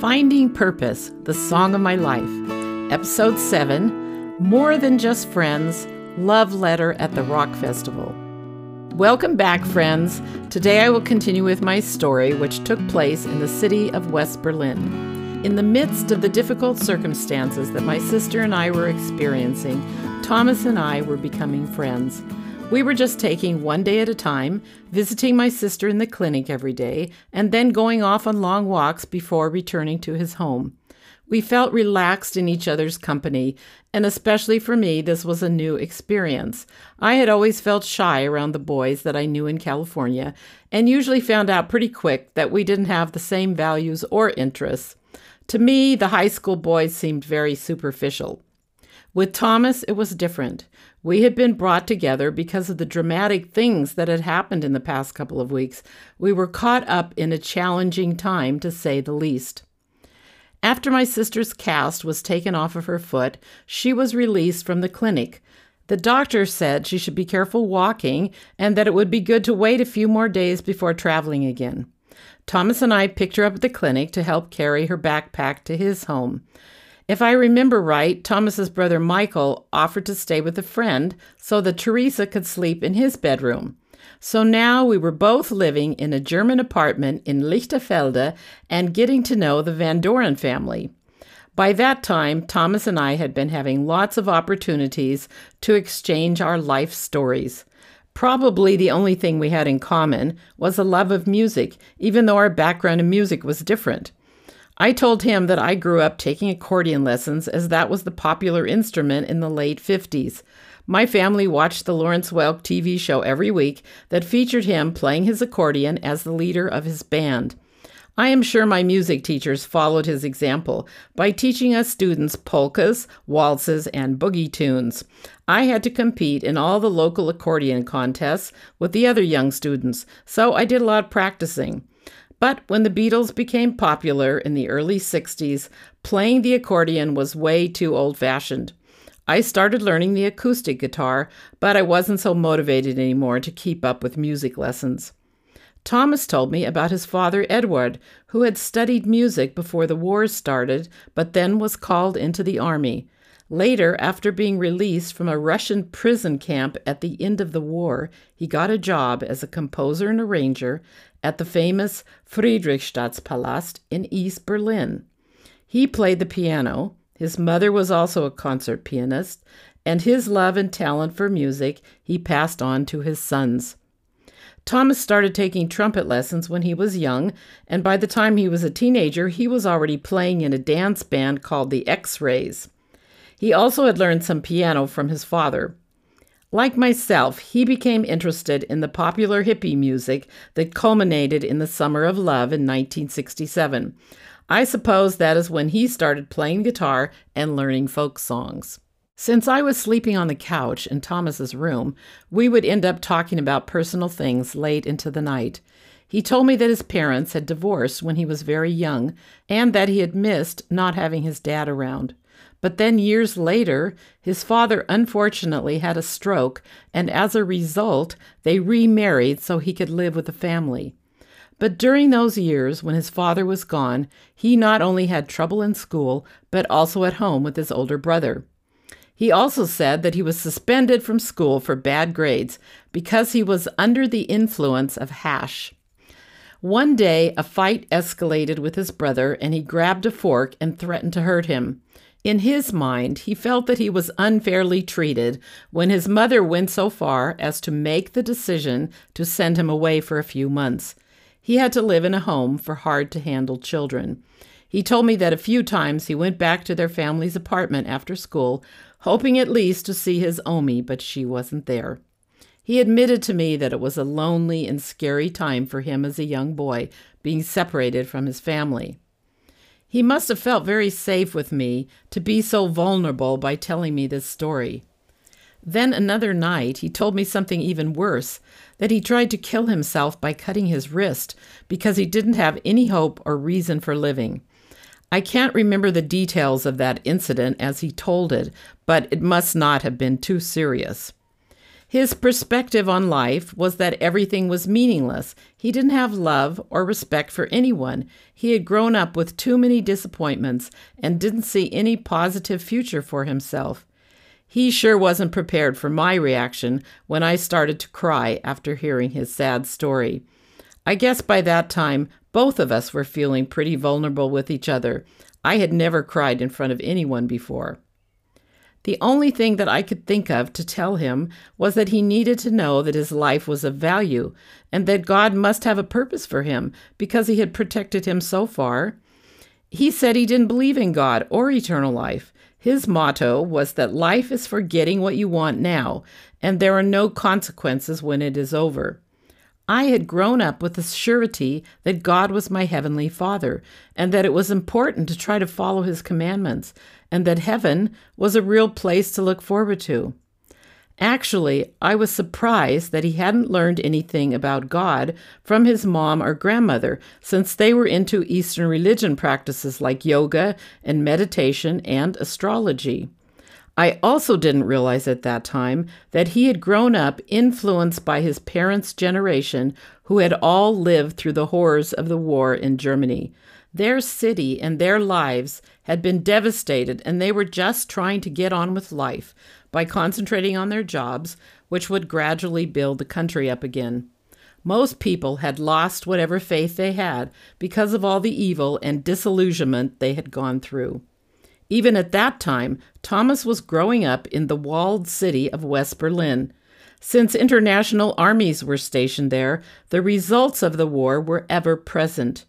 Finding Purpose, the Song of My Life, Episode 7 More Than Just Friends Love Letter at the Rock Festival. Welcome back, friends. Today I will continue with my story, which took place in the city of West Berlin. In the midst of the difficult circumstances that my sister and I were experiencing, Thomas and I were becoming friends. We were just taking one day at a time, visiting my sister in the clinic every day, and then going off on long walks before returning to his home. We felt relaxed in each other's company, and especially for me, this was a new experience. I had always felt shy around the boys that I knew in California, and usually found out pretty quick that we didn't have the same values or interests. To me, the high school boys seemed very superficial. With Thomas, it was different. We had been brought together because of the dramatic things that had happened in the past couple of weeks. We were caught up in a challenging time, to say the least. After my sister's cast was taken off of her foot, she was released from the clinic. The doctor said she should be careful walking and that it would be good to wait a few more days before traveling again. Thomas and I picked her up at the clinic to help carry her backpack to his home. If I remember right, Thomas's brother Michael offered to stay with a friend so that Teresa could sleep in his bedroom. So now we were both living in a German apartment in Lichterfelde and getting to know the Van Dooren family. By that time, Thomas and I had been having lots of opportunities to exchange our life stories. Probably the only thing we had in common was a love of music, even though our background in music was different. I told him that I grew up taking accordion lessons as that was the popular instrument in the late 50s. My family watched the Lawrence Welk TV show every week that featured him playing his accordion as the leader of his band. I am sure my music teachers followed his example by teaching us students polkas, waltzes, and boogie tunes. I had to compete in all the local accordion contests with the other young students, so I did a lot of practicing. But when the Beatles became popular in the early 60s, playing the accordion was way too old fashioned. I started learning the acoustic guitar, but I wasn't so motivated anymore to keep up with music lessons. Thomas told me about his father Edward, who had studied music before the wars started, but then was called into the army. Later, after being released from a Russian prison camp at the end of the war, he got a job as a composer and arranger at the famous Friedrichstadtpalast in East Berlin. He played the piano. His mother was also a concert pianist, and his love and talent for music he passed on to his sons. Thomas started taking trumpet lessons when he was young, and by the time he was a teenager, he was already playing in a dance band called the X Rays. He also had learned some piano from his father. Like myself, he became interested in the popular hippie music that culminated in the Summer of Love in 1967. I suppose that is when he started playing guitar and learning folk songs. Since I was sleeping on the couch in Thomas's room, we would end up talking about personal things late into the night. He told me that his parents had divorced when he was very young and that he had missed not having his dad around. But then years later, his father unfortunately had a stroke, and as a result, they remarried so he could live with the family. But during those years when his father was gone, he not only had trouble in school, but also at home with his older brother. He also said that he was suspended from school for bad grades because he was under the influence of hash. One day, a fight escalated with his brother, and he grabbed a fork and threatened to hurt him. In his mind, he felt that he was unfairly treated when his mother went so far as to make the decision to send him away for a few months. He had to live in a home for hard to handle children. He told me that a few times he went back to their family's apartment after school, hoping at least to see his Omi, but she wasn't there. He admitted to me that it was a lonely and scary time for him as a young boy, being separated from his family. He must have felt very safe with me to be so vulnerable by telling me this story. Then another night, he told me something even worse that he tried to kill himself by cutting his wrist because he didn't have any hope or reason for living. I can't remember the details of that incident as he told it, but it must not have been too serious. His perspective on life was that everything was meaningless. He didn't have love or respect for anyone. He had grown up with too many disappointments and didn't see any positive future for himself. He sure wasn't prepared for my reaction when I started to cry after hearing his sad story. I guess by that time, both of us were feeling pretty vulnerable with each other. I had never cried in front of anyone before. The only thing that I could think of to tell him was that he needed to know that his life was of value and that God must have a purpose for him because he had protected him so far. He said he didn't believe in God or eternal life. His motto was that life is for getting what you want now, and there are no consequences when it is over. I had grown up with the surety that God was my heavenly Father, and that it was important to try to follow His commandments, and that heaven was a real place to look forward to. Actually, I was surprised that he hadn't learned anything about God from his mom or grandmother, since they were into Eastern religion practices like yoga and meditation and astrology. I also didn't realize at that time that he had grown up influenced by his parents' generation, who had all lived through the horrors of the war in Germany. Their city and their lives had been devastated, and they were just trying to get on with life by concentrating on their jobs, which would gradually build the country up again. Most people had lost whatever faith they had because of all the evil and disillusionment they had gone through. Even at that time, Thomas was growing up in the walled city of West Berlin. Since international armies were stationed there, the results of the war were ever present.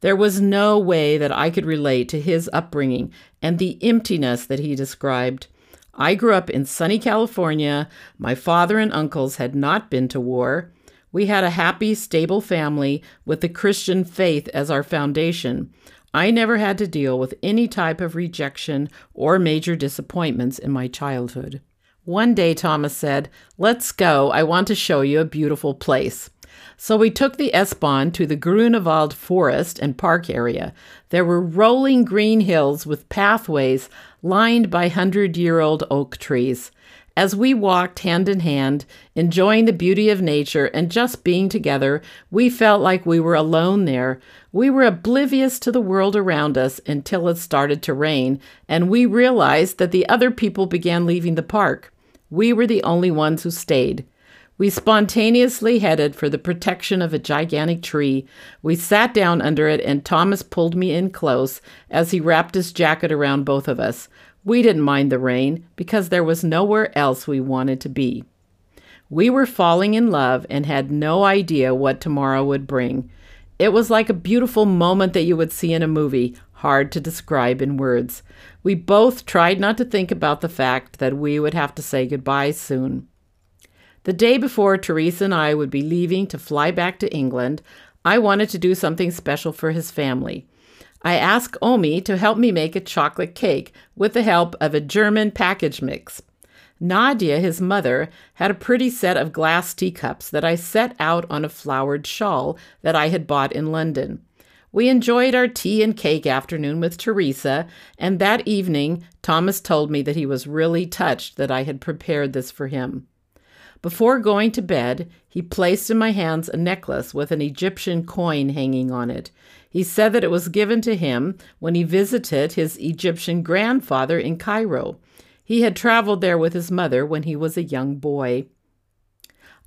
There was no way that I could relate to his upbringing and the emptiness that he described. I grew up in sunny California. My father and uncles had not been to war. We had a happy, stable family with the Christian faith as our foundation. I never had to deal with any type of rejection or major disappointments in my childhood. One day, Thomas said, Let's go. I want to show you a beautiful place. So we took the S-Bahn to the Grunewald forest and park area. There were rolling green hills with pathways lined by hundred year old oak trees. As we walked hand in hand, enjoying the beauty of nature and just being together, we felt like we were alone there. We were oblivious to the world around us until it started to rain, and we realized that the other people began leaving the park. We were the only ones who stayed. We spontaneously headed for the protection of a gigantic tree. We sat down under it, and Thomas pulled me in close as he wrapped his jacket around both of us. We didn't mind the rain because there was nowhere else we wanted to be. We were falling in love and had no idea what tomorrow would bring. It was like a beautiful moment that you would see in a movie, hard to describe in words. We both tried not to think about the fact that we would have to say goodbye soon. The day before Teresa and I would be leaving to fly back to England, I wanted to do something special for his family. I asked Omi to help me make a chocolate cake with the help of a German package mix. Nadia, his mother, had a pretty set of glass teacups that I set out on a flowered shawl that I had bought in London. We enjoyed our tea and cake afternoon with Teresa, and that evening Thomas told me that he was really touched that I had prepared this for him. Before going to bed, he placed in my hands a necklace with an Egyptian coin hanging on it. He said that it was given to him when he visited his Egyptian grandfather in Cairo. He had traveled there with his mother when he was a young boy.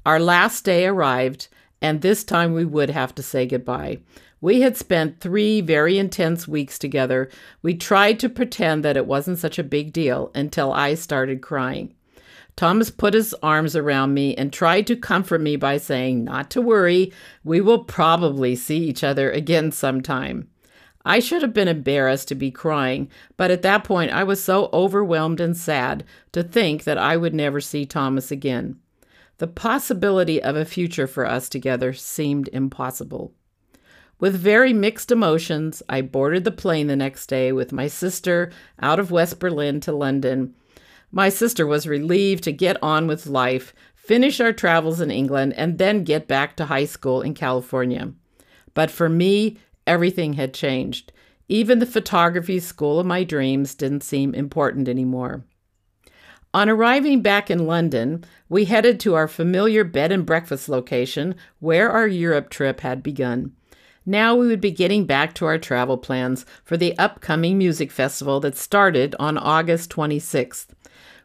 Our last day arrived, and this time we would have to say goodbye. We had spent three very intense weeks together. We tried to pretend that it wasn't such a big deal until I started crying. Thomas put his arms around me and tried to comfort me by saying, Not to worry, we will probably see each other again sometime. I should have been embarrassed to be crying, but at that point I was so overwhelmed and sad to think that I would never see Thomas again. The possibility of a future for us together seemed impossible. With very mixed emotions, I boarded the plane the next day with my sister out of West Berlin to London my sister was relieved to get on with life, finish our travels in England, and then get back to high school in California. But for me, everything had changed. Even the photography school of my dreams didn't seem important anymore. On arriving back in London, we headed to our familiar bed and breakfast location where our Europe trip had begun. Now we would be getting back to our travel plans for the upcoming music festival that started on August 26th.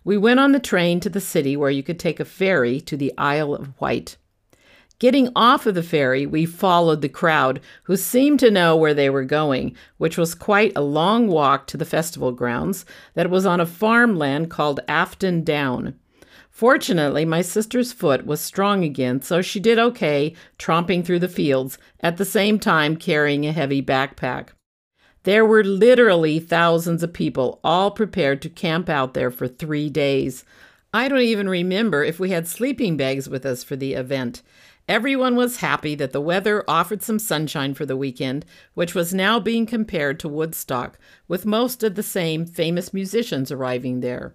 We went on the train to the city where you could take a ferry to the Isle of Wight. Getting off of the ferry, we followed the crowd, who seemed to know where they were going, which was quite a long walk to the festival grounds that was on a farmland called Afton Down. Fortunately, my sister's foot was strong again, so she did okay tromping through the fields, at the same time carrying a heavy backpack. There were literally thousands of people, all prepared to camp out there for three days. I don't even remember if we had sleeping bags with us for the event. Everyone was happy that the weather offered some sunshine for the weekend, which was now being compared to Woodstock, with most of the same famous musicians arriving there.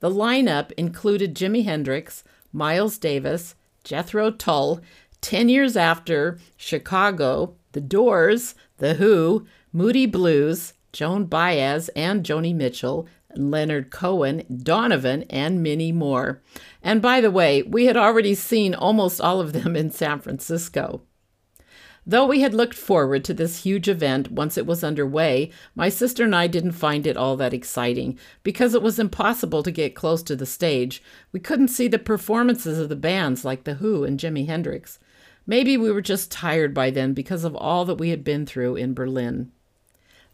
The lineup included Jimi Hendrix, Miles Davis, Jethro Tull, 10 years after, Chicago, The Doors, The Who, Moody Blues, Joan Baez and Joni Mitchell, Leonard Cohen, Donovan, and many more. And by the way, we had already seen almost all of them in San Francisco. Though we had looked forward to this huge event once it was underway, my sister and I didn't find it all that exciting because it was impossible to get close to the stage. We couldn't see the performances of the bands like The Who and Jimi Hendrix. Maybe we were just tired by then because of all that we had been through in Berlin.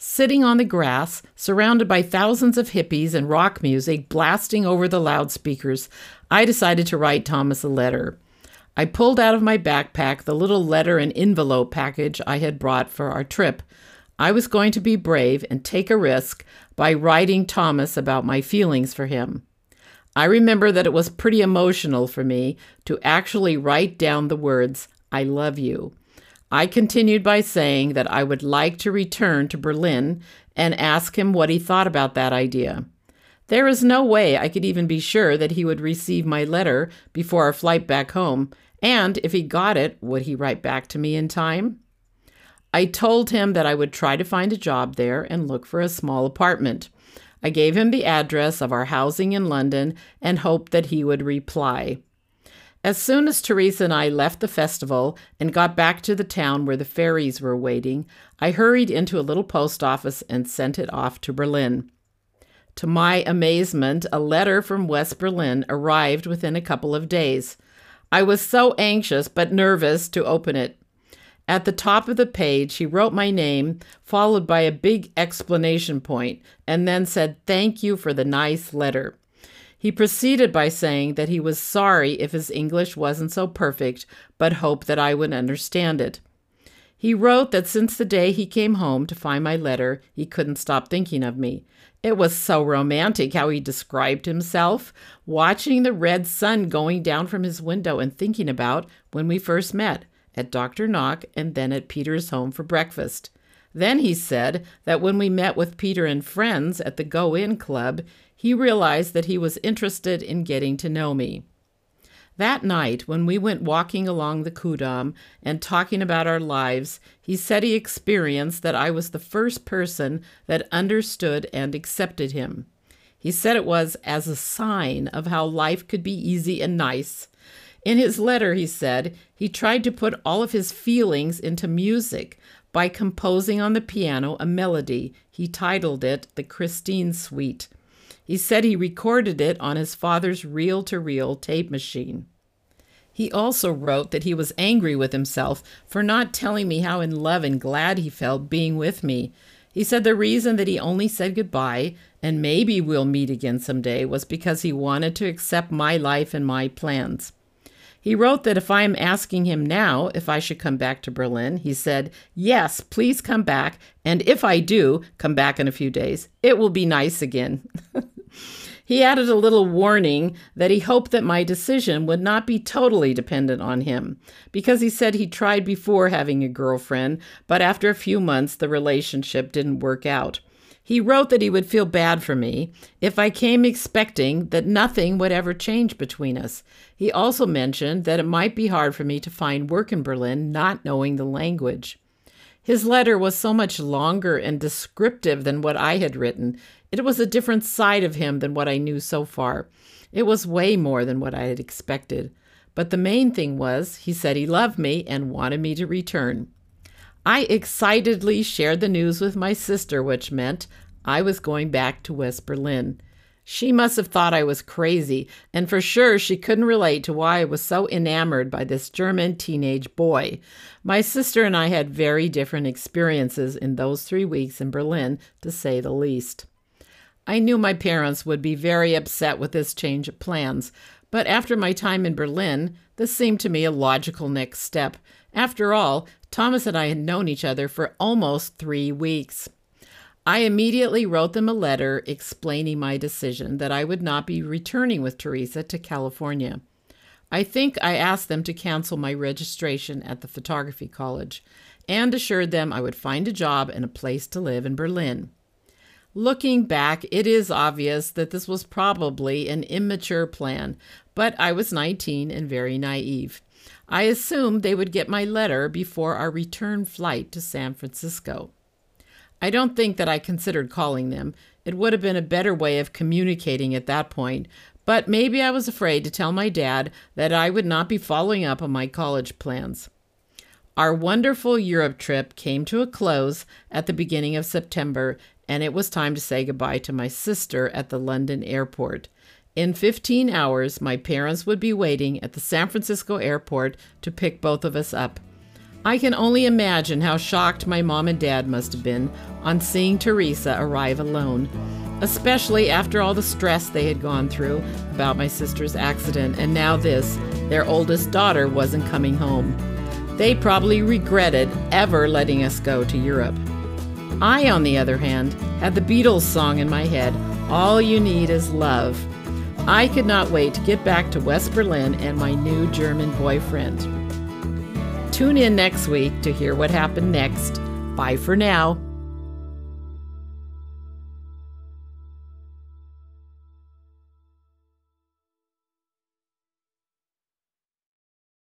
Sitting on the grass, surrounded by thousands of hippies and rock music blasting over the loudspeakers, I decided to write Thomas a letter. I pulled out of my backpack the little letter and envelope package I had brought for our trip. I was going to be brave and take a risk by writing Thomas about my feelings for him. I remember that it was pretty emotional for me to actually write down the words, I love you. I continued by saying that I would like to return to Berlin and ask him what he thought about that idea. There is no way I could even be sure that he would receive my letter before our flight back home, and if he got it, would he write back to me in time? I told him that I would try to find a job there and look for a small apartment. I gave him the address of our housing in London and hoped that he would reply. As soon as Teresa and I left the festival and got back to the town where the ferries were waiting, I hurried into a little post office and sent it off to Berlin. To my amazement, a letter from West Berlin arrived within a couple of days. I was so anxious but nervous to open it. At the top of the page, he wrote my name, followed by a big explanation point, and then said, Thank you for the nice letter. He proceeded by saying that he was sorry if his English wasn't so perfect, but hoped that I would understand it. He wrote that since the day he came home to find my letter, he couldn't stop thinking of me. It was so romantic how he described himself, watching the red sun going down from his window and thinking about when we first met at Dr. Knock and then at Peter's home for breakfast. Then he said that when we met with Peter and friends at the Go In Club, he realized that he was interested in getting to know me. That night, when we went walking along the Ku'damm and talking about our lives, he said he experienced that I was the first person that understood and accepted him. He said it was as a sign of how life could be easy and nice. In his letter, he said, he tried to put all of his feelings into music by composing on the piano a melody. He titled it the Christine Suite. He said he recorded it on his father's reel to reel tape machine. He also wrote that he was angry with himself for not telling me how in love and glad he felt being with me. He said the reason that he only said goodbye and maybe we'll meet again someday was because he wanted to accept my life and my plans. He wrote that if I am asking him now if I should come back to Berlin, he said, Yes, please come back. And if I do come back in a few days, it will be nice again. He added a little warning that he hoped that my decision would not be totally dependent on him, because he said he tried before having a girlfriend, but after a few months the relationship didn't work out. He wrote that he would feel bad for me if I came expecting that nothing would ever change between us. He also mentioned that it might be hard for me to find work in Berlin not knowing the language. His letter was so much longer and descriptive than what I had written. It was a different side of him than what I knew so far. It was way more than what I had expected. But the main thing was, he said he loved me and wanted me to return. I excitedly shared the news with my sister, which meant I was going back to West Berlin. She must have thought I was crazy, and for sure she couldn't relate to why I was so enamored by this German teenage boy. My sister and I had very different experiences in those three weeks in Berlin, to say the least. I knew my parents would be very upset with this change of plans, but after my time in Berlin, this seemed to me a logical next step. After all, Thomas and I had known each other for almost three weeks. I immediately wrote them a letter explaining my decision that I would not be returning with Teresa to California. I think I asked them to cancel my registration at the photography college and assured them I would find a job and a place to live in Berlin. Looking back, it is obvious that this was probably an immature plan, but I was 19 and very naive. I assumed they would get my letter before our return flight to San Francisco. I don't think that I considered calling them. It would have been a better way of communicating at that point, but maybe I was afraid to tell my dad that I would not be following up on my college plans. Our wonderful Europe trip came to a close at the beginning of September, and it was time to say goodbye to my sister at the London airport. In 15 hours, my parents would be waiting at the San Francisco airport to pick both of us up. I can only imagine how shocked my mom and dad must have been on seeing Teresa arrive alone, especially after all the stress they had gone through about my sister's accident, and now this, their oldest daughter, wasn't coming home. They probably regretted ever letting us go to Europe. I, on the other hand, had the Beatles song in my head All You Need Is Love. I could not wait to get back to West Berlin and my new German boyfriend. Tune in next week to hear what happened next. Bye for now.